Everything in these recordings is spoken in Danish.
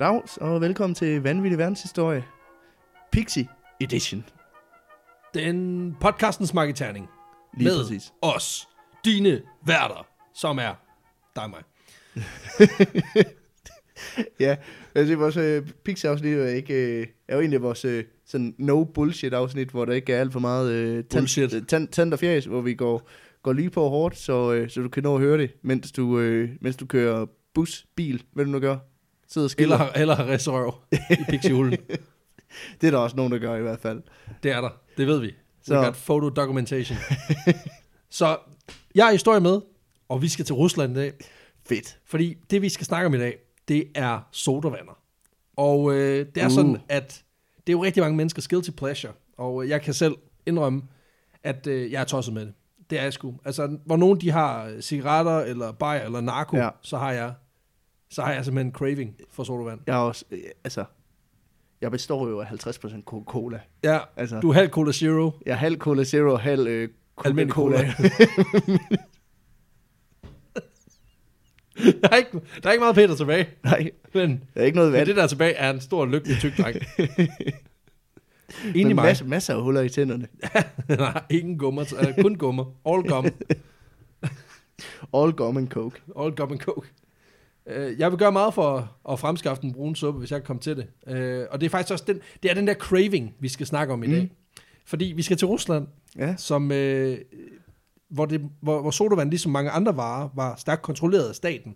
Dags, og velkommen til Vanvittig Verdenshistorie. Pixie Edition. Den podcastens marketerning. Lige med præcis. os, dine værter, som er dig og mig. Ja, altså vores øh, Pixie-afsnit er, ikke, øh, er jo egentlig vores øh, sådan no-bullshit-afsnit, hvor der ikke er alt for meget øh, tand, tand, tand og fjæs, hvor vi går, går lige på hårdt, så, øh, så du kan nå at høre det, mens du, øh, mens du kører bus, bil, hvad du nu gør. Sidder og skiller. Eller, eller har røv i pixiehulen. Det er der også nogen, der gør i hvert fald. Det er der. Det ved vi. Så- We got photo documentation. Så jeg har historie med, og vi skal til Rusland i dag. Fedt. Fordi det, vi skal snakke om i dag, det er sodavander. Og øh, det er Uh. sådan, at det er jo rigtig mange menneskers guilty pleasure. Og øh, jeg kan selv indrømme, at øh, jeg er tosset med det. Det er jeg sgu. Altså, hvor nogen de har øh, cigaretter, eller bajer, eller narko, Ja. så har jeg så har jeg simpelthen en craving for sodavand. Jeg er også, øh, altså, jeg består jo af 50% Coca-Cola. Ja, Altså, du er halv Cola Zero. jeg er halv Cola Zero, halv øh, Almindelig Coca-Cola. der, er ikke, der er ikke meget Peter tilbage, Nej, men, der er ikke noget men vand. det der tilbage er en stor, lykkelig, tyk dreng. Men Enig mig. masser, masser af huller i tænderne. Nej, ingen gummer. Uh, kun gummer. All gum. All gum and coke. All gum and coke. Uh, jeg vil gøre meget for at fremskaffe den brune suppe, hvis jeg kan komme til det. Uh, og det er faktisk også den, det er den der craving, vi skal snakke om i Mm. dag. Fordi vi skal til Rusland, Ja, som, uh, hvor, det, hvor, hvor sodavand, ligesom mange andre varer, var stærkt kontrolleret af staten.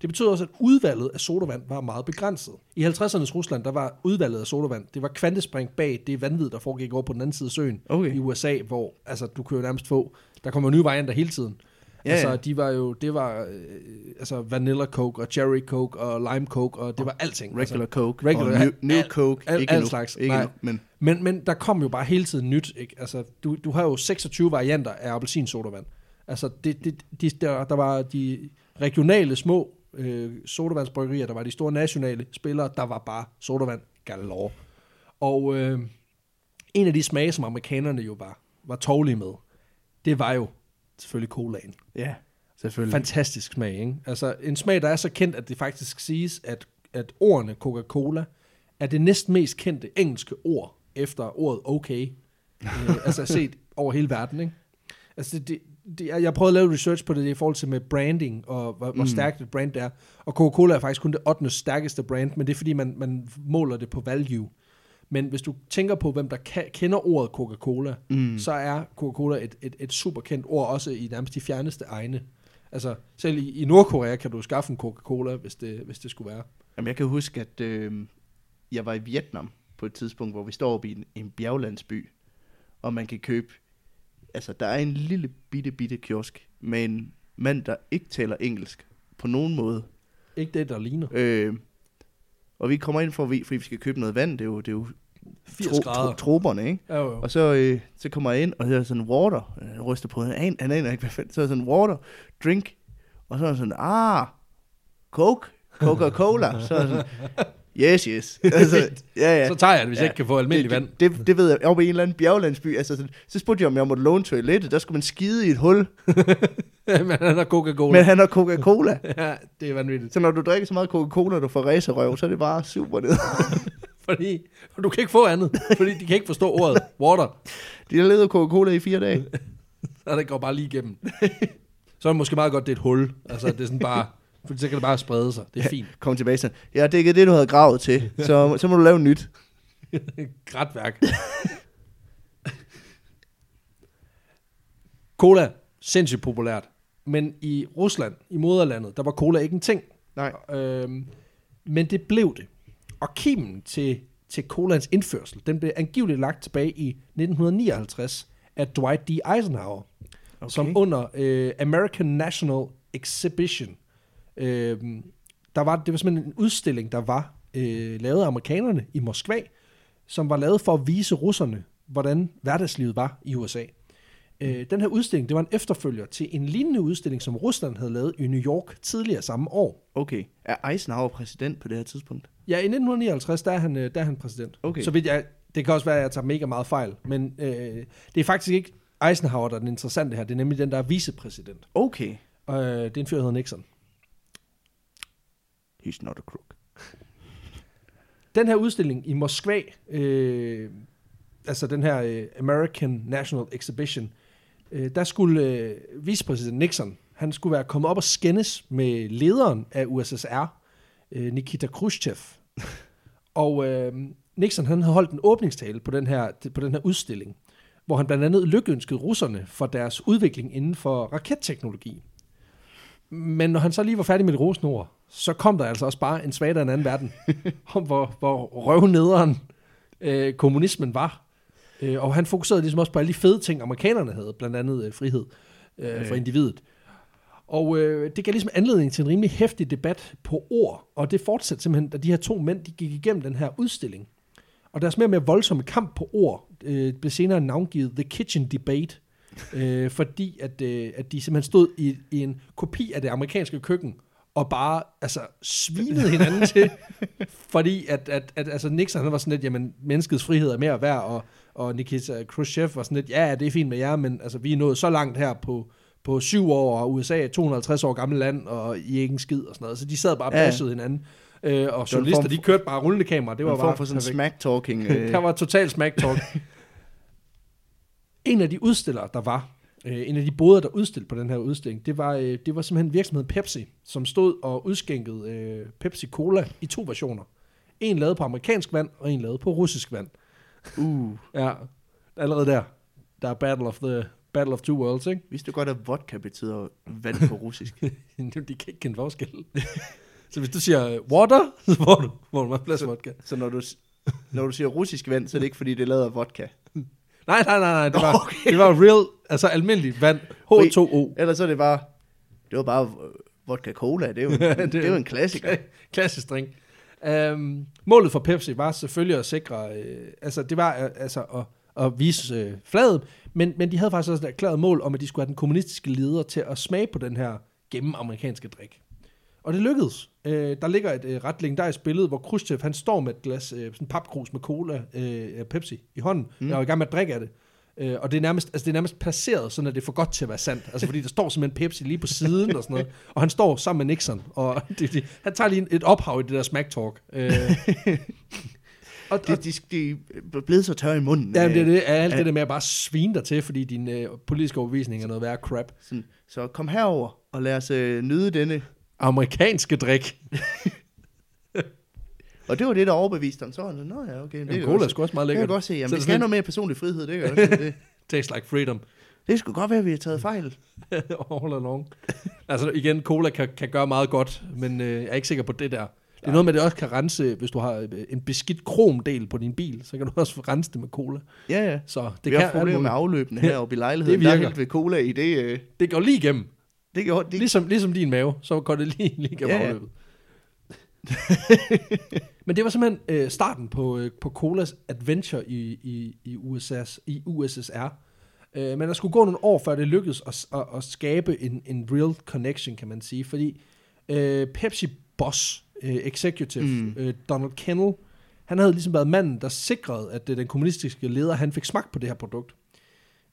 Det betød også, at udvalget af sodavand var meget begrænset. I 50'ernes Rusland, der var udvalget af sodavand, det var kvantespring bag det vanvid, der foregik over på den anden side af søen okay. i USA, hvor altså, du kan jo nærmest få, der kommer nye varianter hele tiden. Ja, altså, ja. de var jo, det var øh, altså Vanilla Coke og Cherry Coke og Lime Coke, og det var alting. Regular Altså, coke. regular- og new, new alt- coke. alt- ikke alt nu. slags. Ikke Nej. nu, men men, men der kom jo bare hele tiden nyt. Ikke? Altså, du, du har jo 26 varianter af appelsinsodavand. Altså, det, det, de, der, der var de regionale små øh, sodavandsbryggerier, der var de store nationale spillere, der var bare sodavand galore. Og øh, en af de smage, som amerikanerne jo var, var tålige med, det var jo selvfølgelig colaen. ja, selvfølgelig. Fantastisk smag, ikke? Altså en smag, der er så kendt, at det faktisk siges, at, at ordene Coca-Cola er det næsten mest kendte engelske ord efter ordet okay. øh, altså set over hele verden, ikke? Altså det, det, det, jeg prøvede at lave research på det i forhold til med branding, og hvor, mm. hvor stærkt et brand det er. Og Coca-Cola er faktisk kun det 8. stærkeste brand, men det er fordi, man, man måler det på value. Men hvis du tænker på, hvem der kan, kender ordet Coca-Cola, mm. så er Coca-Cola et, et, et super kendt ord, også i nærmest de fjerneste egne. Altså, selv i, i Nordkorea kan du skaffe en Coca-Cola, hvis det, hvis det skulle være. Jamen, jeg kan huske, at øh, jeg var i Vietnam på et tidspunkt, hvor vi står oppe i en, en bjerglandsby, og man kan købe, altså der er en lille bitte, bitte kiosk med en mand, der ikke taler engelsk på nogen måde. Ikke det, der ligner. Øh, og vi kommer ind for, fordi vi skal købe noget vand, det er jo, det er jo 80 grader. troberne, ikke? Jo, jo. Og så, øh, så kommer jeg ind, og så er der sådan water. Jeg ryster på, han, an- han aner ikke, hvad fanden. Så er der sådan water, drink. Og så er der sådan, ah, coke, Coca-Cola. så er sådan, yes, yes. Altså, ja, ja. Så tager jeg det, hvis Ja. jeg ikke kan få almindelig vand. Det, det, det ved jeg, oppe i en eller anden bjerglandsby. Altså, sådan, så spurgte jeg, om jeg måtte låne toilettet. Der skulle man skide i et hul, Men han har Coca-Cola. men han har Coca-Cola. Ja, det er vanvittigt. Så når du drikker så meget Coca-Cola, du får racerøv, så er det bare super ned. Fordi du kan ikke få andet, fordi de kan ikke forstå ordet water. De har levet af Coca-Cola i fire dage. Så det går bare lige igennem. Så er det måske meget godt, det er et hul. Altså, det er sådan bare... For så kan det bare sprede sig. Det er fint. Kom tilbage sådan, ja, det er det, du havde gravet til. Så, så må du lave nyt. Grætværk. Cola, sindssygt populært. Men i Rusland, i moderlandet, der var cola ikke en ting. Nej. Øhm, men det blev det. Og kimen til, til colans indførsel, den blev angiveligt lagt tilbage i 1959 af Dwight D. Eisenhower, okay. som under øh, American National Exhibition. Øh, der var, det var simpelthen en udstilling, der var øh, lavet af amerikanerne i Moskva, som var lavet for at vise russerne, hvordan hverdagslivet var i USA. Øh, den her udstilling, det var en efterfølger til en lignende udstilling, som Rusland havde lavet i New York tidligere samme år. Okay. Er Eisenhower præsident på det her tidspunkt? Ja, i 1959, der er han, øh, der er han præsident. Okay. Så vidt jeg Det kan også være, at jeg tager mega meget fejl, men øh, det er faktisk ikke Eisenhower, der er den interessante her. Det er nemlig den, der er vicepræsident. Okay. Øh, det er en fyr, der hedder Nixon. He's not a crook. Den her udstilling i Moskva, øh, altså den her øh, American National Exhibition, øh, der skulle øh, vicepræsident Nixon, han skulle være kommet op og skændes med lederen af USSR, øh, Nikita Khrushchev. og øh, Nixon han havde holdt en åbningstale på den, her, på den her udstilling, hvor han blandt andet lykønskede russerne for deres udvikling inden for raketteknologi. Men når han så lige var færdig med det rosende ord, så kom der altså også bare en svag af en anden verden, om hvor, hvor røvnederen øh, kommunismen var. Øh, og han fokuserede ligesom også på alle de fede ting, amerikanerne havde, blandt andet øh, frihed øh, for individet. Og øh, det gav ligesom anledning til en rimelig hæftig debat på ord, og det fortsatte simpelthen, da de her to mænd de gik igennem den her udstilling. Og deres mere og mere voldsomme kamp på ord øh, blev senere navngivet The Kitchen Debate, øh, fordi at, øh, at de simpelthen stod i, i en kopi af det amerikanske køkken, og bare altså, svinede hinanden til, fordi at, at, at altså Nixon han var sådan lidt, jamen menneskets frihed er mere værd, og, og Nikita Khrushchev var sådan lidt, ja, det er fint med jer, men altså, vi er nået så langt her på, på syv år, og USA er et 250 år gammelt land, og I er ikke en skid og sådan noget. Så de sad bare og Ja, ja. bashede hinanden. Øh, og journalister, for- de kørte bare rullende kamera. Det var bare for sådan smack-talking. Øh. Der var total smack talk. en af de udstillere, der var, øh, en af de boder, der udstillede på den her udstilling, det var, øh, det var simpelthen virksomheden Pepsi, som stod og udskænkede øh, Pepsi Cola i to versioner. En lavet på amerikansk vand, og en lavet på russisk vand. Uh, Ja, allerede der. Der er Battle of the Battle of Two Worlds, ikke? vidste du godt, at vodka betyder vand på russisk? De kan ikke kende forskel. så hvis du siger øh, water, så får du, får du en plads vodka. Så når du, når du siger russisk vand, så er det ikke, fordi det er lavet af vodka. Nej, nej, nej, nej. Det var, Okay. det var real, altså almindelig vand. H2O. Ellers så er det bare, det var bare øh, vodka cola. Det er jo, det, det er jo en klassiker. Klassisk drink. Um, målet for Pepsi var selvfølgelig at sikre, øh, altså det var øh, altså at, at vise øh, fladet, men, men de havde faktisk også et erklæret mål om, at de skulle have den kommunistiske leder til at smage på den her gennemamerikanske drik. Og det lykkedes. Øh, der ligger et øh, ret legendarisk billede, hvor Khrushchev han står med et glas, øh, sådan en papkrus med cola, øh, Pepsi i hånden, mm. og er i gang med at drikke af det. Øh, og det er, nærmest, altså det er nærmest placeret, sådan at det er for godt til at være sandt. Altså fordi der står simpelthen Pepsi lige på siden og sådan noget. Og han står sammen med Nixon, og det, det, han tager lige et ophav i det der smack talk. Øh, og, og, Det, de, de er blevet så tørre i munden. ja, øh, det er det, alt Ja. det der med at bare svine dig til, fordi din øh, politiske overbevisning er noget værre crap. Sådan, så kom herover og lad os øh, nyde denne. Amerikanske drik. Og det var det, der overbeviste ham. Så var han, nå ja, okay. Det Jamen, kan cola er sgu også meget det kan jeg lækkert. godt se. Jamen, Så er vi det skal have sådan noget mere personlig frihed. Det kan jeg også. Det, Tastes like freedom. det skulle godt være, at vi har taget fejl. All along. Altså igen, cola kan, kan gøre meget godt, men øh, jeg er ikke sikker på det der. Det er noget med, at det også kan rense, hvis du har øh, en beskidt kromdel på din bil, så kan du også rense det med cola. Ja, ja. Så det Det vi kan har alt problemer med muligt. afløbene heroppe i lejligheden. Det Der er virker. helt ved cola i det. Øh, Det går lige igennem. Det gjorde det. Ligesom, ligesom din mave, så går det lige, lige igennem Ja, ja. Men det var simpelthen øh, starten på, øh, på Colas adventure i, i, i, USS, i USSR. Øh, men der skulle gå nogle år, før det lykkedes at, at, at skabe en, en real connection, kan man sige. Fordi øh, Pepsi Boss, øh, executive, mm. øh, Donald Kennel, han havde ligesom været manden, der sikrede, at øh, den kommunistiske leder, han fik smagt på det her produkt.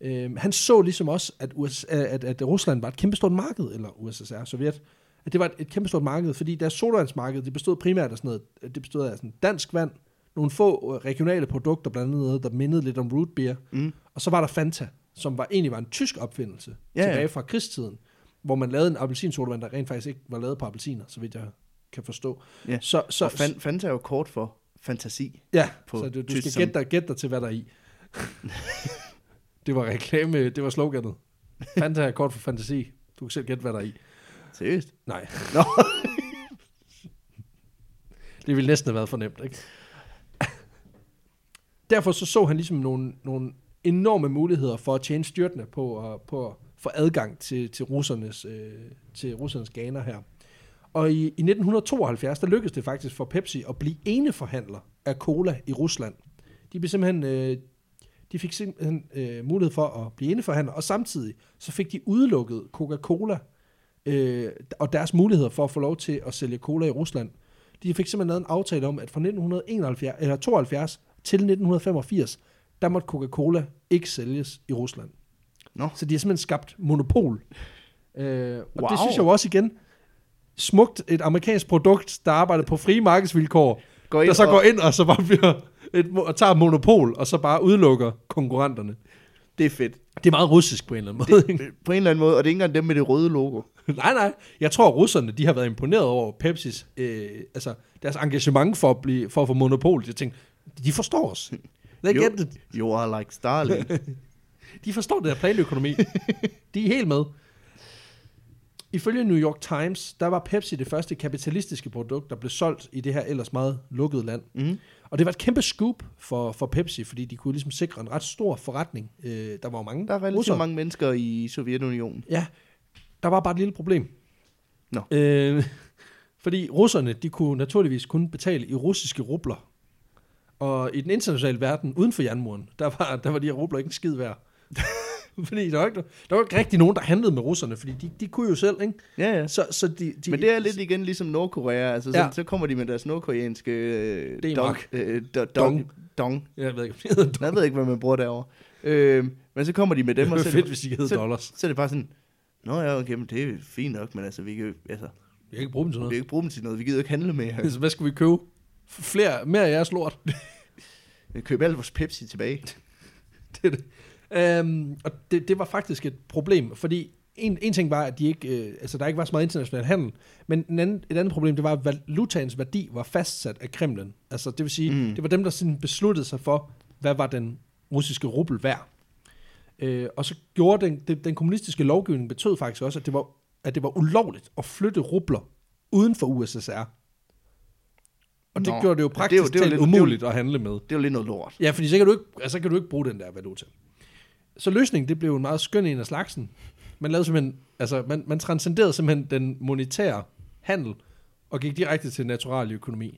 Øh, han så ligesom også, at, US, at, at Rusland var et kæmpestort marked, eller USSR, Sovjet, at det var et, et kæmpestort marked, fordi deres sodavandsmarked, det bestod primært af sådan noget, det bestod af sådan dansk vand, nogle få øh, regionale produkter, blandt andet noget, der mindede lidt om root beer, Mm. og så var der Fanta, som var, egentlig var en tysk opfindelse, Ja, ja, ja. tilbage fra krigstiden, hvor man lavede en appelsinsodavand, der rent faktisk ikke var lavet på appelsiner, så vidt jeg kan forstå. Ja. Så, så, Og fan, Fanta er jo kort for fantasi. Ja, på så du, du tysk skal gætte dig, gætte dig til, hvad der er i. det var reklame, det var sloganet. Fanta er kort for fantasi. Du kan selv gætte, hvad der er i. Seriøst? Nej. Nå. det ville næsten have været for nemt, ikke? Derfor så så han ligesom nogle, nogle enorme muligheder for at tjene styrtende på at, på at få adgang til, til, russernes, øh, til russernes ganer her. Og i, i 1972, der lykkedes det faktisk for Pepsi at blive eneforhandler af cola i Rusland. De blev simpelthen, øh, de fik simpelthen øh, mulighed for at blive eneforhandler, og samtidig så fik de udelukket Coca-Cola øh, og deres muligheder for at få lov til at sælge cola i Rusland. De fik simpelthen lavet en aftale om, at fra 1971, eller 72 til 1985, der måtte Coca-Cola ikke sælges i Rusland. Nå. Så de har simpelthen skabt monopol. Øh, og Wow. det synes jeg jo også igen, smukt et amerikansk produkt, der arbejder på frie markedsvilkår, Går der så og- går ind og så bare bliver et, og tager monopol, og så bare udelukker konkurrenterne. Det er fedt. Det er meget russisk på en eller anden måde. ikke? På en eller anden måde, og det er ikke engang dem med det røde logo. nej, nej. Jeg tror, russerne de har været imponeret over Pepsis, øh, altså deres engagement for at, blive, for at få monopol. Jeg tænkte, de forstår os. They Jo. get it. You are like Starling. De forstår det her planøkonomi. De er helt med. Ifølge New York Times, der var Pepsi det første kapitalistiske produkt, der blev solgt i det her ellers meget lukkede land. mm. Og det var et kæmpe scoop for, for Pepsi, fordi de kunne ligesom sikre en ret stor forretning. Øh, der var jo mange Der er relativt russere. mange mennesker i Sovjetunionen. Ja, der var bare et lille problem. Nå. Øh, fordi russerne, de kunne naturligvis kun betale i russiske rubler. Og i den internationale verden, uden for jernmuren, der var, der var de her rubler ikke en skid værd. fordi der var, ikke, der var ikke rigtig nogen, der handlede med russerne, fordi de, de kunne jo selv, ikke? Ja, ja. Så, så de, de, Men det er lidt igen ligesom Nordkorea. Altså, så, Ja. så kommer de med deres nordkoreanske øh, dong, øh, do, Dong. dong. dong. Jeg ved ikke, om det hedder Jeg ved ikke, hvad man bruger derovre. Øh, men så kommer de med dem, og så, fedt, hvis de hed så- dollars. så er det bare sådan, Nå ja, okay, men det er fint nok, men altså, vi kan, altså, Jeg kan ikke bruge dem til vi noget. kan ikke bruge dem til noget. Vi gider ikke handle mere. Så hvad skulle vi købe? Flere, mere af jeres lort. Vi køber alt vores Pepsi tilbage. det er det. Øhm, og det, det var faktisk et problem, fordi en, en ting var, at de ikke, øh, altså, der ikke var så meget international handel, men en anden, et andet problem, det var, at valutaens værdi var fastsat af Kremlen. Altså, det vil sige, Mm. det var dem, der sådan besluttede sig for, hvad var den russiske rubel værd. Øh, og så gjorde den, det, den kommunistiske lovgivning betød faktisk også, at det var, at det var ulovligt at flytte rubler uden for USSR. Og det Nå. gjorde det jo Ja, praktisk det er jo- det er jo talt lidt- det er jo- umuligt at handle med. Det er jo lidt noget lort. Ja, fordi så kan du ikke, altså, så kan du ikke bruge den der valuta. Så løsningen, det blev en meget skøn en af slagsen. Man lavede simpelthen, altså man, man transcenderede simpelthen den monetære handel, og gik direkte til natural økonomi.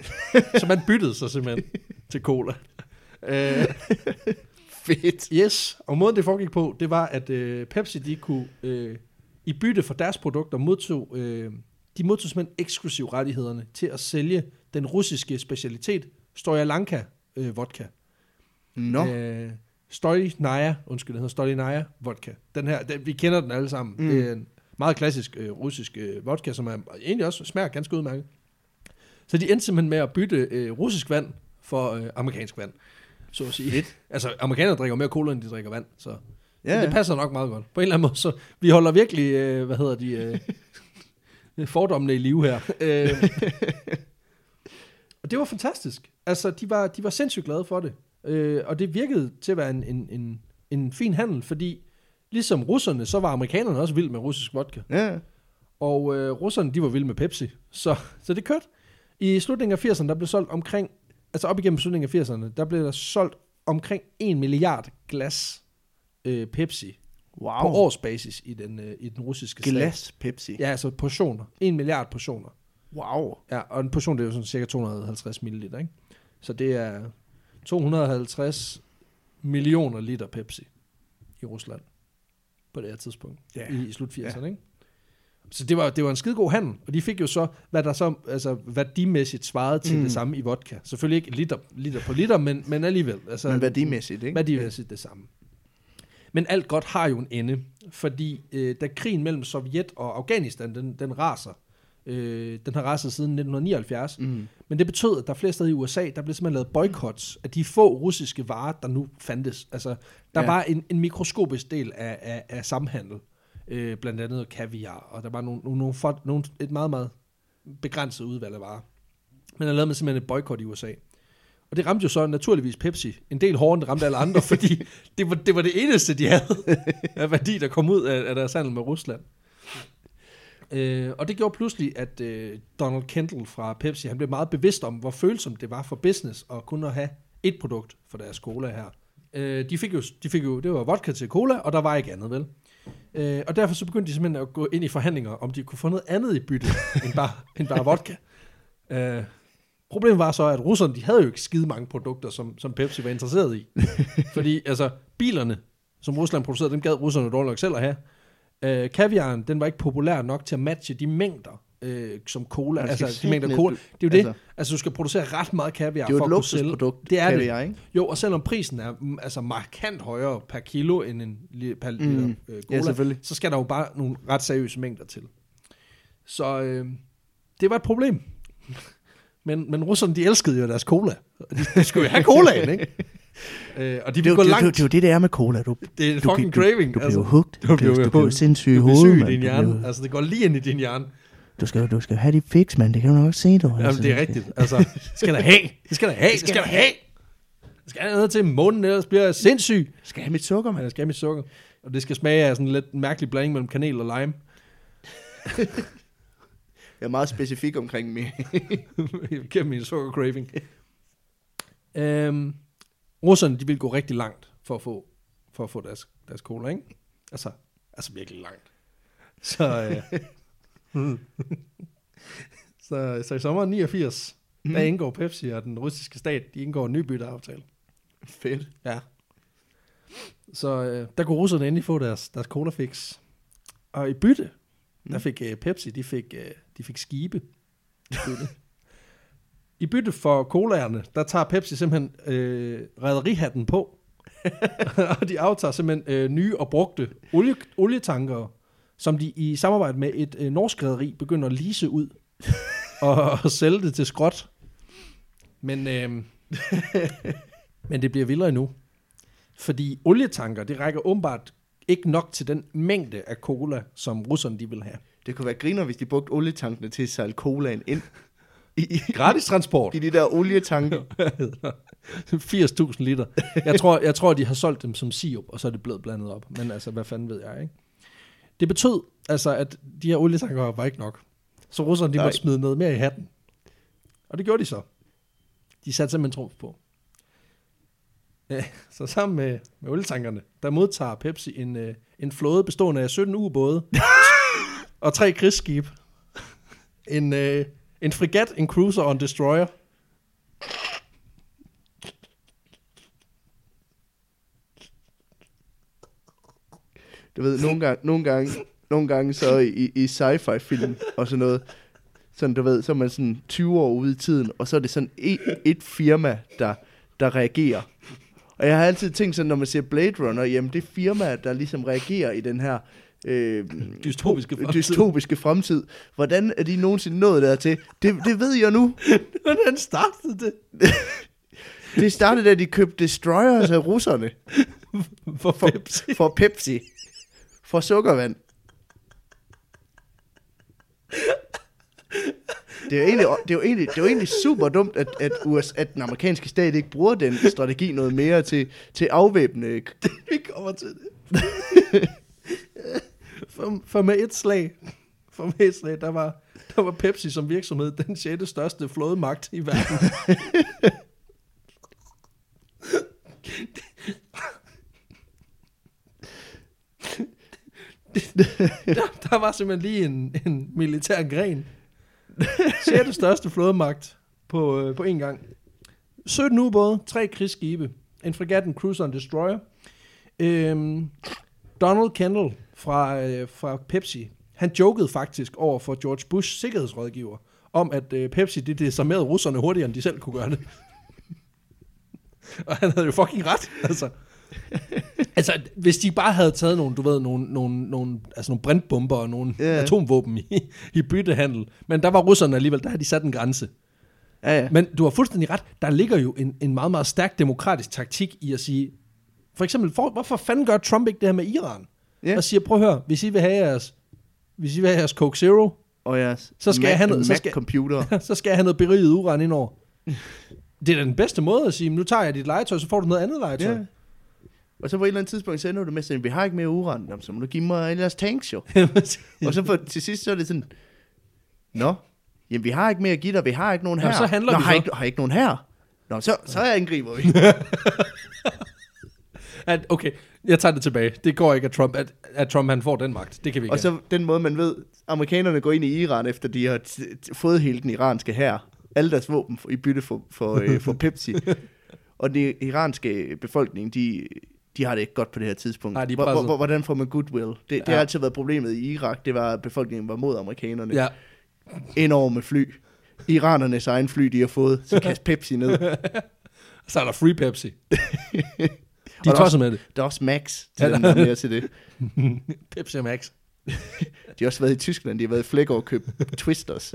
så man byttede sig simpelthen til cola. Øh, Fedt. yes, og måden det foregik på, det var, at øh, Pepsi, de kunne øh, i bytte for deres produkter modtog, øh, de modtog simpelthen eksklusiv rettighederne til at sælge den russiske specialitet, Stojalanka øh, vodka. Nå, Øh, Stolinaya, undskyld, det hedder Stolinaya vodka. Den her, den, vi kender den alle sammen. Mm. Det er en meget klassisk øh, russisk øh, vodka, som er egentlig også smager ganske udmærket. Så de endte simpelthen med at bytte øh, russisk vand for øh, amerikansk vand, så at sige. Fedt. Altså, amerikanere drikker mere cola, end de drikker vand, så ja, ja. det passer nok meget godt. På en eller anden måde, så vi holder virkelig, øh, hvad hedder de, øh, fordommene i live her. Øh, og det var fantastisk. Altså, de var, de var sindssygt glade for det. Øh, og det virkede til at være en, en, en, en fin handel, fordi ligesom russerne, så var amerikanerne også vilde med russisk vodka. ja. Og øh, russerne, de var vilde med Pepsi. Så, så det kørte. I slutningen af 80'erne, der blev solgt omkring, altså op igennem slutningen af 80'erne, der blev der solgt omkring 1 milliard glas øh, Pepsi Wow. på årsbasis i den, øh, i den russiske stat. Glas Pepsi. Ja, altså portioner. 1 milliard portioner. Wow. Ja, og en portion, det er jo sådan cirka 250 ml, ikke? Så det er 250 millioner liter Pepsi i Rusland på det her tidspunkt, Ja. i, i slut 80'erne, ikke? Så det var, det var en skide god handel, og de fik jo så, hvad der så altså, værdimæssigt svarede til mm. det samme i vodka. Selvfølgelig ikke liter, liter på liter, men, men alligevel. Altså, Men værdimæssigt, ikke? Værdimæssigt det samme. Men alt godt har jo en ende, fordi øh, da krigen mellem Sovjet og Afghanistan, den, den raser, øh, den har raset siden 1979, Mm. men det betød, at der flere steder i USA, der blev simpelthen lavet boykots af de få russiske varer, der nu fandtes. Altså, der ja. var en, en mikroskopisk del af, af, af samhandel, øh, blandt andet kaviar, og der var nogle, nogle, nogle, for, nogle, et meget, meget begrænset udvalg af varer. Men der lavede man simpelthen et boykot i USA. Og det ramte jo så naturligvis Pepsi en del hårdere, end det ramte alle andre, fordi det var, det var det eneste, de havde af værdi, der kom ud af, af deres handel med Rusland. Øh, og det gjorde pludselig, at øh, Donald Kendall fra Pepsi, han blev meget bevidst om, hvor følsomt det var for business at kun at have et produkt for deres cola her. Øh, de, fik jo, de fik jo, det var vodka til cola, og der var ikke andet, vel? Øh, og derfor så begyndte de simpelthen at gå ind i forhandlinger, om de kunne få noget andet i bytte, end bare, end bare vodka. Øh, problemet var så, at russerne, de havde jo ikke skide mange produkter, som, som Pepsi var interesseret i. Fordi, altså, bilerne, som Rusland producerede, dem gad russerne dårligt nok selv at have. Øh, kaviaren, den var ikke populær nok til at matche de mængder, øh, som cola. Altså, de mængder cola. Det er jo det. altså- Altså, du skal producere ret meget kaviar er jo for et at kunne sælge. Det er det. kaviar, ikke? Jo, og selvom prisen er mm, altså markant højere per kilo end en per liter Mm. øh, Ja, cola, selvfølgelig. så skal der jo bare nogle ret seriøse mængder til. Så øh, det var et problem. Men, men russerne, de elskede jo deres cola. De, de skulle jo have colaen, ikke? øh, og de Det, er gå det, er langt. det, er jo det, det er med cola. Du, Det er en du, fucking du, craving. Du, du altså. bliver hugt. Du, bliver, du bliver sindssyg i du bliver hovedet, syg i din Du hjerne. bliver- Altså, det går lige ind i din hjerne. Du skal, du skal have dit fix, mand. Det kan du nok se, du. Jamen, altså. det er rigtigt. Altså, det skal der have. Det skal der have. Det skal der have. Det skal have noget til munden, ellers bliver jeg sindssyg. Jeg skal have mit sukker, mand. jeg skal have mit sukker. Og det skal smage af sådan en lidt mærkelig blanding mellem kanel og lime. Jeg er meget specifik omkring mig. Gennem min sukker craving. øhm, russerne, de vil gå rigtig langt for at få, for at få deres, deres cola, ikke? Altså, altså virkelig langt. Så, øh, så, så i sommeren 89, mm. der indgår Pepsi og den russiske stat, de indgår en ny bytteaftale. Fedt. Ja. Så øh, der kunne russerne endelig få deres, deres cola fix. Og i bytte, der Mm. fik øh, Pepsi, de fik, øh, de fik skibe. I bytte. For colaerne, der tager Pepsi simpelthen øh, rædderihatten på. og de aftager simpelthen øh, nye og brugte olie, olietanker, som de i samarbejde med et øh, norsk rederi begynder at lease ud og, og sælge det til skrot. Men, øh, men det bliver vildere endnu. Fordi olietanker, det rækker åbenbart ikke nok til den mængde af cola, som russerne de vil have. Det kunne være griner, hvis de brugte olietankene til at sejle colaen ind. I, Gratis transport. I de der olietanke. 80.000 liter. Jeg tror, jeg tror, de har solgt dem som sirup, og så er det blevet blandet op. Men altså, hvad fanden ved jeg, ikke? Det betød altså, at de her olietanker var ikke nok. Så russerne, de Nej. måtte smide noget mere i hatten. Og det gjorde de så. De satte simpelthen trumf på. Ja, så sammen med, med olietankerne, der modtager Pepsi en, øh, en flåde bestående af 17 ubåde og tre krigsskib. En, øh, en fregat, en cruiser og en destroyer. Du ved, nogle gange, nogle gange, nogle gange så i, i sci-fi film og sådan noget, sådan du ved, så er man sådan 20 år ude i tiden, og så er det sådan et, et firma, der, der reagerer. Og jeg har altid tænkt sådan, når man ser Blade Runner, jamen det firma, der ligesom reagerer i den her øh, Dystopiske fremtid. dystopiske fremtid, hvordan er de nogensinde nået dertil? Det, det ved jeg nu. Hvordan startede det? Det startede, da de købte destroyers af russerne For Pepsi. for Pepsi. For sukkervand. Det er jo egentlig, det er jo egentlig, det er jo egentlig super dumt, at, at, US, at den amerikanske stat ikke bruger den strategi noget mere til, til afvæbne. Vi kommer til det for, for med et slag, for med et slag, der var, der var Pepsi som virksomhed den sjette største flådemagt i verden. der, der var simpelthen lige en, en militær gren. Sjette største flådemagt på, øh, på én gang. 17 ubåde, tre krigsskibe, en fregat, en cruiser og en destroyer. Øhm, Donald Kendall fra, øh, fra Pepsi, han jokede faktisk over for George Bush sikkerhedsrådgiver, om at øh, Pepsi det desarmerede russerne hurtigere, end de selv kunne gøre det. og han havde jo fucking ret, altså. altså, hvis de bare havde taget nogle, du ved, nogle, nogle, nogle, altså nogle brintbomber og nogle yeah. atomvåben i, i byttehandel, men der var russerne alligevel, der havde de sat en grænse. Ja, ja. Men du har fuldstændig ret. Der ligger jo en, en meget, meget stærk demokratisk taktik i at sige, for eksempel, for, hvorfor fanden gør Trump ikke det her med Iran? Ja. Og siger, prøv at høre, hvis I vil have jeres, hvis I vil have jeres Coke Zero, Og jeres Så skal jeg have noget- så Mac skal- computer. så skal jeg have noget beriget uran indover. Det er da den bedste måde at sige, nu tager jeg dit legetøj, så får du noget andet legetøj. Ja. Og så på et eller andet tidspunkt, så ender du med sådan, vi har ikke mere uran, Jamen, så må du give mig alle jeres tanks jo. Og så for, til sidst, så er det sådan, Nå, jamen vi har ikke mere dig, vi har ikke nogen her. Jamen, så handler Nå, vi har, så. ikke, har ikke nogen her? Nå, så, så angriber vi. at, okay, jeg tager det tilbage. Det går ikke, at Trump, at, at Trump han får den magt. Det kan vi ikke Og så den måde, man ved, amerikanerne går ind i Iran, efter de har fået hele den iranske her. Alle deres våben for- i bytte for, for, øh, for Pepsi. Og den iranske befolkning, de, de har det ikke godt på det her tidspunkt. Nej, de Hvor- Hvordan får man goodwill? Det, det Ja. har altid været problemet i Irak, det var, at befolkningen var mod amerikanerne. Ja, med fly. Iranernes egen fly, de har fået, så kast Pepsi ned. Så er der free Pepsi. De er tosset med det. Der er også Max til Ja, der- er mere til det. Pepsi Max. De har også været i Tyskland, de har været i Flæk og købt Twisters.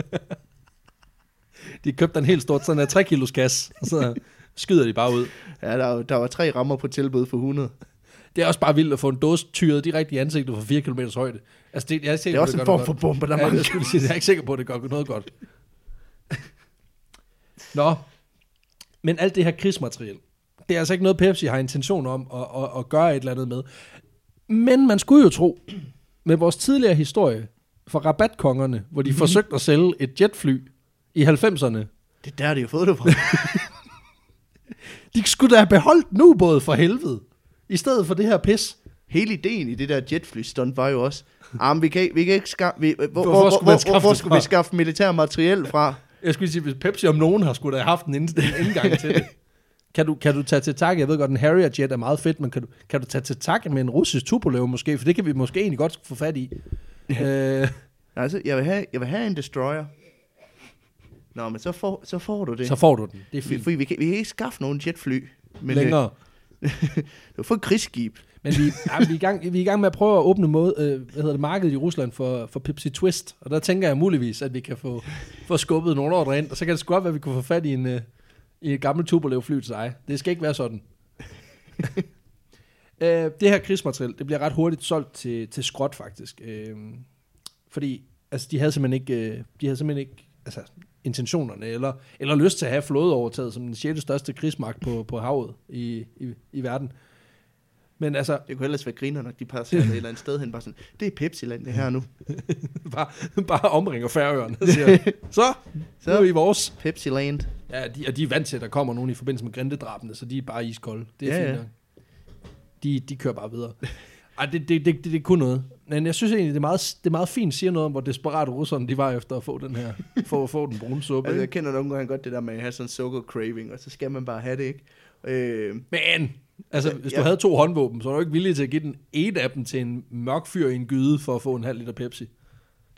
De købte en helt stort sådan en 3 kilos gas, og så skyder de bare ud. Ja, der, var- der var tre rammer på tilbud for 100. Det er også bare vildt at få en dåse tyret direkte i ansigtet fra 4 km højde. Altså, det, jeg er, sikker Det er også en gør form for bombe, der ja, jeg skulle sige, jeg er ikke sikker på, at det gør noget godt. Nå, men alt det her krigsmateriel, det er altså ikke noget, Pepsi har intention om at, at, at gøre et eller andet med. Men man skulle jo tro, med vores tidligere historie fra rabatkongerne, hvor de Mhm. forsøgte at sælge et jetfly i 90'erne, Det er der, de har fået det fra. de skulle da have beholdt nu både for helvede, i stedet for det her pis. Hele ideen i det der jetfly stunt var jo også, ah, vi kan, vi kan ikke skaffe, vi, hvor, hvor, hvor, skulle hvor, skaffe hvor skulle vi skaffe militær materiel fra? Jeg skulle sige, hvis Pepsi om nogen har skulle da have haft en indgang til det. Kan du, kan du tage til takke? Jeg ved godt, en Harrier jet er meget fedt, men kan du, kan du tage til takke med en russisk Tupolev måske? For det kan vi måske egentlig godt få fat i. øh, Altså, jeg vil have, jeg vil have en destroyer. Nå, men så får, så får du det. så får du den. Det er fint. fordi vi, kan, vi kan ikke skaffe nogen jetfly. Men Længere. Øh, du får et krigsskib. Men vi, ja, vi, er i gang, vi er i gang med at prøve at åbne måde, øh, hvad hedder det, markedet i Rusland for, for Pepsi Twist. Og der tænker jeg muligvis, at vi kan få, få skubbet nogle ordre ind. Og så kan det sgu godt være, at vi kunne få fat i en, øh, i et gammelt Tupolev fly til sig. Det skal ikke være sådan. øh, det her krigsmateriel, det bliver ret hurtigt solgt til, til skrot faktisk. Øh, fordi altså, de havde simpelthen ikke, øh, de havde simpelthen ikke altså, intentionerne, eller, eller lyst til at have flådeovertaget som den 6. største krigsmagt på, på havet i, i, i verden. Men altså, Det kunne ellers være griner nok, de passer et eller andet sted hen. Bare sådan, det er Pepsi-land det her nu. bare, bare omringer færøerne og siger, så, så, Så. nu er I vores. Pepsi-land. Ja, de, og de er vant til, at der kommer nogen i forbindelse med grindedrabene, så de er bare iskolde. Det er Ja, ja, ja. fint nok. De, de kører bare videre. Ej, det, det, det, det, det er kun noget. Men jeg synes egentlig, det er meget, det er meget fint, siger noget om, hvor desperate russerne de var efter at få den her, for at få den brune suppe. Altså, jeg kender nogle gange godt det der med at have sådan en sukker craving, og så skal man bare have det, ikke? Øh, Men, altså, hvis du Ja. havde to håndvåben, så var du ikke villig til at give den ene af dem til en mørk fyr i en gyde for at få en halv liter Pepsi.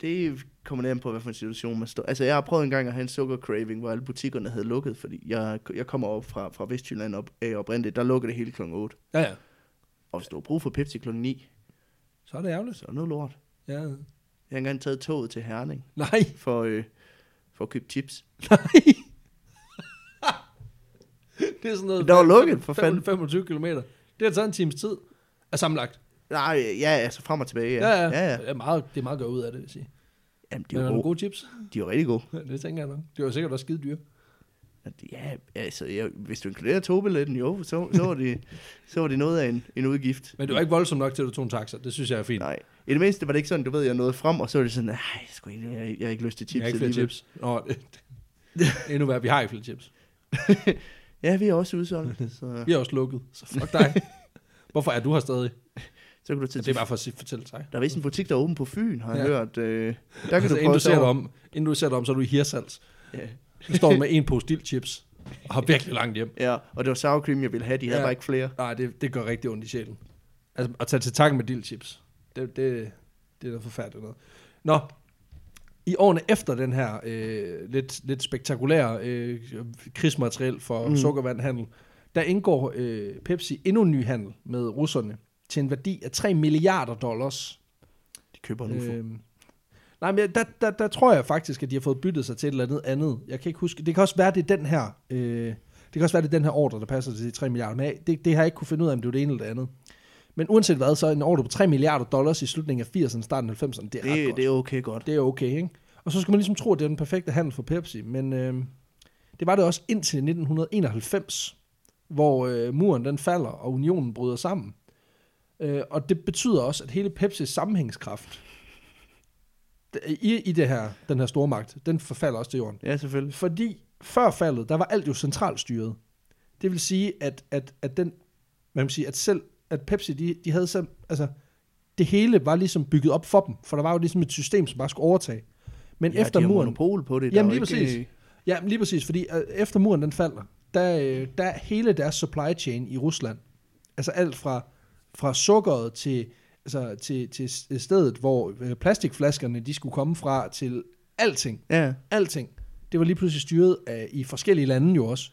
det kommer ned an på, hvad for en situation man står. Altså, jeg har prøvet en gang at have en sukker craving, hvor alle butikkerne havde lukket, fordi jeg, jeg kommer op fra, fra Vestjylland op, af oprindeligt, der lukkede det hele kl. 8. Ja, ja. Og hvis du har brug for Pepsi kl. 9, Så er det ærgerligt. så er det noget lort. Ja. Jeg har engang taget toget til Herning Nej, for, øh, for at købe chips. nej. det er sådan noget... Der var lukket, for fanden. 25 km. Det har taget en times tid. Er sammenlagt. Nej, ja, altså frem og tilbage. Ja, ja. ja. ja. Det, er meget, det er meget godt ud af det, vil jeg sige. Jamen, de jo nogle gode. gode chips? De er rigtig gode. det tænker jeg nok. Det var sikkert også skide dyre. Ja, altså, ja, hvis du inkluderer togbilletten, jo, så, så, var det, så var det noget af en, en udgift. Men det var ikke voldsomt nok til, at du tog en taxa. Det synes jeg er fint. Nej. I det mindste var det ikke sådan, du ved, jeg nåede frem, og så var det sådan, nej, jeg, sgu ikke, jeg, jeg har ikke lyst til chips. jeg har ikke flere alligevel." chips. Nå, det, det, endnu værre. Vi har ikke flere chips. Ja, vi er også udsolgt, så, Vi er også lukket. Så fuck dig. Hvorfor er du her stadig? Så kan du tage Det er bare for at fortælle dig. Der er vist en butik, der er åben på Fyn, har jeg Ja. hørt. Øh, der kan Altså, du inden du ser om, inden du ser dig om, så er du i Hirsals. Ja. Så står du med en pose chips og har virkelig langt hjem. ja, og det var sour cream, jeg ville have. De havde Ja. bare ikke flere. Nej, det, det gør rigtig ondt i sjælen. Altså, at tage til takken med dildchips. Det, det, det er da forfærdeligt noget. Nå, i årene efter den her øh, lidt, lidt spektakulære øh, krigsmateriel for mm. sukkervandhandel, der indgår øh, Pepsi endnu en ny handel med russerne til en værdi af 3 milliarder dollars. De køber en UFO. Øh, nej, men der, der, der tror jeg faktisk, at de har fået byttet sig til et eller andet andet. Jeg kan ikke huske. Det kan også være, det er den her... Øh, det kan også være, det er den her ordre, der passer til de 3 milliarder. Men det, det har jeg ikke kunne finde ud af, om det var det ene eller det andet. Men uanset hvad, så er en ordre på 3 milliarder dollars i slutningen af 80'erne, starten af 90'erne, det er det, godt. det er okay godt. Det er okay, ikke? Og så skal man ligesom tro, at det er den perfekte handel for Pepsi, men øh, det var det også indtil 1991, hvor øh, muren den falder, og unionen bryder sammen. Øh, og det betyder også, at hele Pepsis sammenhængskraft i, i det her, den her store magt, den forfalder også til jorden. Ja, selvfølgelig. Fordi før faldet, der var alt jo centralstyret. Det vil sige, at, at, at den, man kan sige, at selv, at Pepsi, de, de havde selv, altså, det hele var ligesom bygget op for dem, for der var jo ligesom et system, som bare skulle overtage. Men ja, efter de muren, monopol på det. Jamen, lige jo præcis. Ikke, ja, men lige præcis, fordi øh, efter muren den falder, der, øh, der er hele deres supply chain i Rusland, altså alt fra, fra sukkeret til, altså til, til stedet, hvor øh, plastikflaskerne de skulle komme fra, til Alting. Ja. Alting. Det var lige pludselig styret af, i forskellige lande jo også.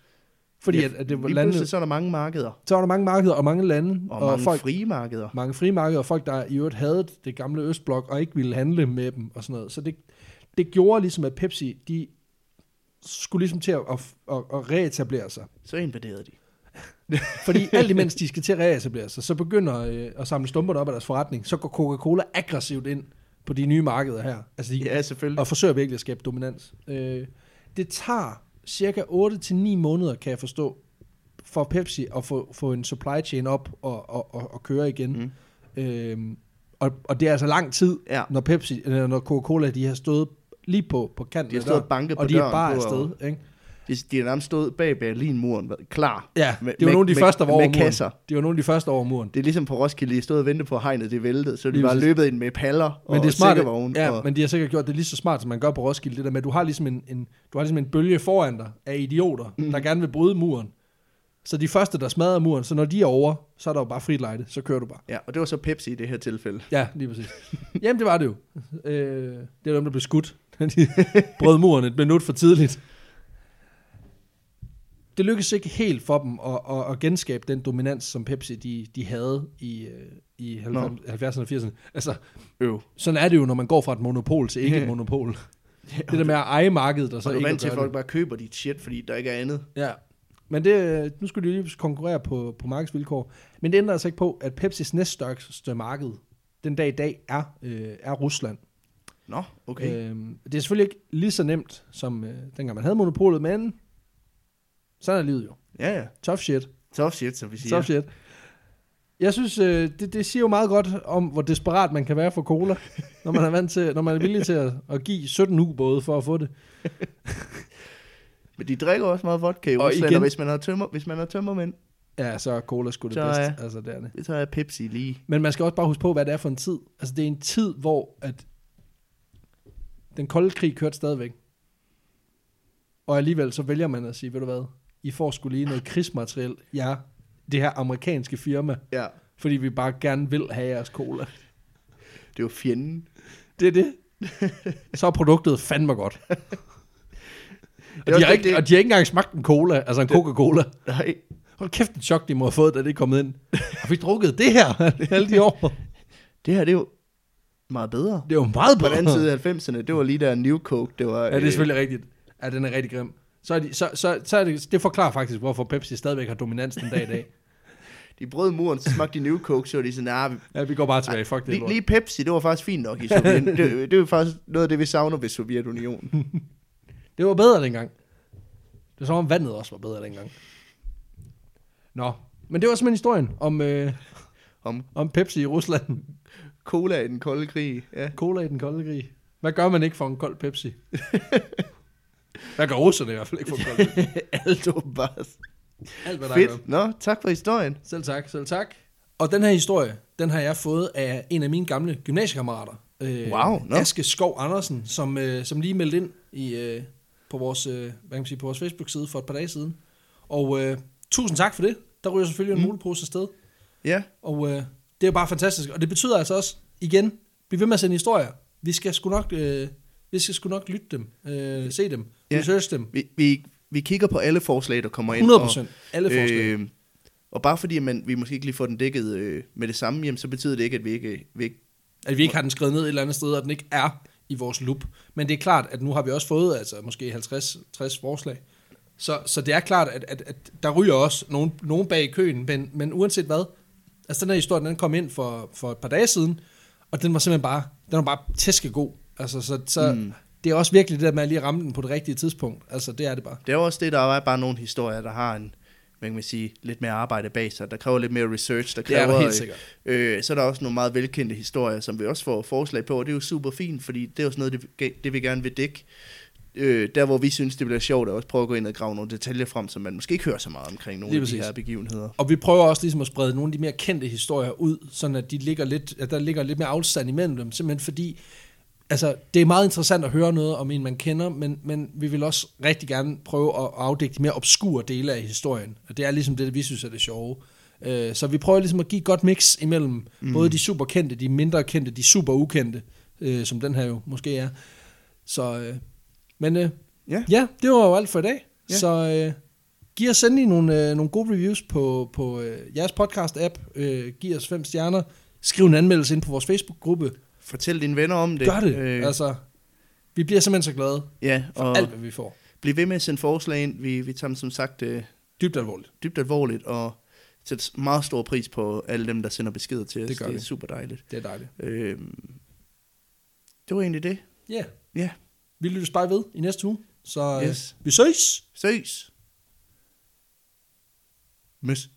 Fordi ja, at, at det var lande, så er der mange markeder. så var der mange markeder og mange lande. Og, og mange folk, frie markeder. mange frie markeder, og folk, der i øvrigt havde det gamle Østblok, og ikke ville handle med dem og sådan noget. Så det, det gjorde ligesom, at Pepsi, de skulle ligesom til at, at, at, at reetablere sig. Så invaderede de. Fordi alt imens de skal til at reetablere sig, så begynder øh, at samle stumperne op af deres forretning, så går Coca-Cola aggressivt ind på de nye markeder her. Altså de, Ja, selvfølgelig. og forsøger virkelig at skabe dominans. Øh, det tager cirka 8-9 måneder, kan jeg forstå, for Pepsi at få, få en supply chain op og, og, og, og køre igen. Mm. Øh, og, og det er altså lang tid, Ja. når Pepsi, eller når Coca-Cola, de har stået lige på, på kanten De har stået og døren, banket på og de er bare afsted. Ikke? De, de har nærmest stået bag Berlinmuren, klar. Ja, Med- det var med- nogle af de med- første, der var over med muren. kasser. Det var nogle af de første over muren. Det er ligesom på Roskilde, de stod og ventede på hegnet det væltede, så de var løbet ind med paller Men og det er smart, sikkervogn. ja, og, men de har sikkert gjort det lige så smart, som man gør på Roskilde. Det der med, at du har ligesom en, en, du har ligesom en bølge foran dig af idioter, mm. der gerne vil bryde muren. Så de første, der smadrer muren, så når de er over, så er der jo bare frit lejde, så kører du bare. ja, og det var så Pepsi i det her tilfælde. Ja, lige præcis. Jamen, det var det jo. Øh, det er dem, der blev skudt. De brød muren et minut for tidligt. Det lykkedes ikke helt for dem at, at, at genskabe den dominans, som Pepsi de, de havde i, øh, i 90, 70'erne og 80'erne. Altså, Øv. sådan er det jo, når man går fra et monopol til ikke et Ja. monopol. Det der med at eje markedet, og så og du ikke vant til, at folk det. bare køber dit shit, fordi der ikke er andet. Ja. Men det, nu skulle de lige konkurrere på, på markedsvilkår. Men det ændrer altså ikke på, at Pepsis næststørste marked den dag i dag er, øh, er Rusland. Nå, okay. Øhm, det er selvfølgelig ikke lige så nemt, som øh, dengang man havde monopolet, men sådan er livet jo. Ja, ja. Tough shit. Tough shit, som vi siger. Tough shit. Jeg synes, øh, det, det siger jo meget godt om, hvor desperat man kan være for cola, når man er vant til, når man er villig til at, at give 17 ubåde for at få det. Men de drikker også meget vodka i Og Rusland, igen- og hvis man har, tømmer, hvis man har tømmermænd, Ja, så er cola sgu det Så bedste. er- Altså, det er det. så er Pepsi lige. Men man skal også bare huske på, hvad det er for en tid. Altså, det er en tid, hvor at den kolde krig kørte stadigvæk. Og alligevel så vælger man at sige, ved du hvad, I får skulle lige noget krigsmateriel. Ja, det her amerikanske firma, Ja, fordi vi bare gerne vil have jeres cola. det er jo fjenden. Det er det. Så er produktet fandme godt. Og de, har ikke, det- og de har ikke engang smagt en cola, altså en Coca-Cola. Nej, Hold kæft en chok, de må have fået, da det er kommet ind. Har vi drukket det her alle de år? det her det er jo meget bedre. Det er jo meget På bedre. den anden side af 90'erne, det var lige der New Coke, det var... Ja, det er selvfølgelig rigtigt. Ja, den er rigtig grim. Så, er de, så, så, så er det, det forklarer faktisk, hvorfor Pepsi stadigvæk har dominans den dag i dag. De brød muren, så smagte de New Coke, så var de sådan, nah, vi, Ja, vi går bare tilbage. Fuck det lige, lort. lige Pepsi, det var faktisk fint nok i Sovjet. det, det er jo faktisk noget af det, vi savner ved Sovjetunionen. Det var bedre dengang. Det var som om vandet også var bedre dengang. Nå, men det var simpelthen historien om, øh, Om om Pepsi i Rusland. cola i den kolde krig. Ja. Cola i den kolde krig. Hvad gør man ikke for en kold Pepsi? Hvad gør russerne i hvert fald ikke for en kold Pepsi? Alt åbenbart. Alt, hvad der er. Fedt. Nå, tak for historien. Selv tak, selv tak. Og den her historie, den har jeg fået af en af mine gamle gymnasiekammerater. Øh, Wow, nå. Aske Skov Andersen, som, øh, som lige meldte ind i, øh, på, vores, øh, hvad kan man sige, på vores Facebook-side for et par dage siden. Og øh, tusind tak for det. Der ryger selvfølgelig en Mm. mulepose afsted. Ja, Og øh, det er jo bare fantastisk. Og det betyder altså også, igen, bliv ved med at sende historier. Vi skal sgu nok, øh, vi skal sgu nok lytte dem, øh, se dem, Ja. research dem. vi, vi, vi kigger på alle forslag, der kommer ind. 100 procent. Alle Og, forslag. øh, og bare fordi man, vi måske ikke lige får den dækket øh, med det samme, jamen, så betyder det ikke, at vi ikke, vi ikke At vi ikke har den skrevet ned et eller andet sted, og den ikke er i vores loop. Men det er klart, at nu har vi også fået altså, måske 50-60 forslag. Så, så det er klart, at, at, at der ryger også nogen, nogen bag i køen, men, men uanset hvad, altså den her historie, den kom ind for, for et par dage siden, og den var simpelthen bare, den var bare tæskegod. Altså, så, så mm. det er også virkelig det der med at lige ramme den på det rigtige tidspunkt. Altså, det er det bare. Det er også det, der er bare nogle historier, der har en, hvad kan man sige, lidt mere arbejde bag sig. Der kræver lidt mere research. Der Det er kræver, helt sikkert. Øh, så er der også nogle meget velkendte historier, som vi også får forslag på, og det er jo super fint, fordi det er også noget, det, vi- det vi gerne vil dække. Øh, der, hvor vi synes, det bliver sjovt, er også prøve at gå ind og grave nogle detaljer frem, som man måske ikke hører så meget omkring nogle Lige af de præcis. her begivenheder. Og vi prøver også ligesom at sprede nogle af de mere kendte historier ud, sådan at de ligger lidt, at der ligger lidt mere afstand imellem dem, simpelthen fordi, altså det er meget interessant at høre noget om en, man kender, men, men vi vil også rigtig gerne prøve at afdække de mere obskure dele af historien, og det er ligesom det, vi synes er det sjove. Øh, Så vi prøver ligesom at give et godt mix imellem mm. både de super kendte, de mindre kendte, de super ukendte, øh, som den her jo måske er. Så, øh, men øh, Ja. ja, det var jo alt for i dag. Ja. Så øh, giv os endelig nogle, øh, nogle gode reviews på, på øh, jeres podcast-app. Øh, giv os fem stjerner. Skriv en anmeldelse ind på vores Facebook-gruppe. Fortæl dine venner om det. Gør det. Øh. Altså, vi bliver simpelthen så glade ja, for og alt, hvad vi får. bliv ved med at sende forslag ind. Vi, vi tager dem som sagt øh, Dybt alvorligt. dybt alvorligt, og sætter meget stor pris på alle dem, der sender beskeder til os. Det gør det er vi. super dejligt. Det er dejligt. Øh, det var egentlig det. Ja. Yeah. Ja, Vi lyttes bare ved i næste uge. Så øh, Yes. vi ses! ses. Møs.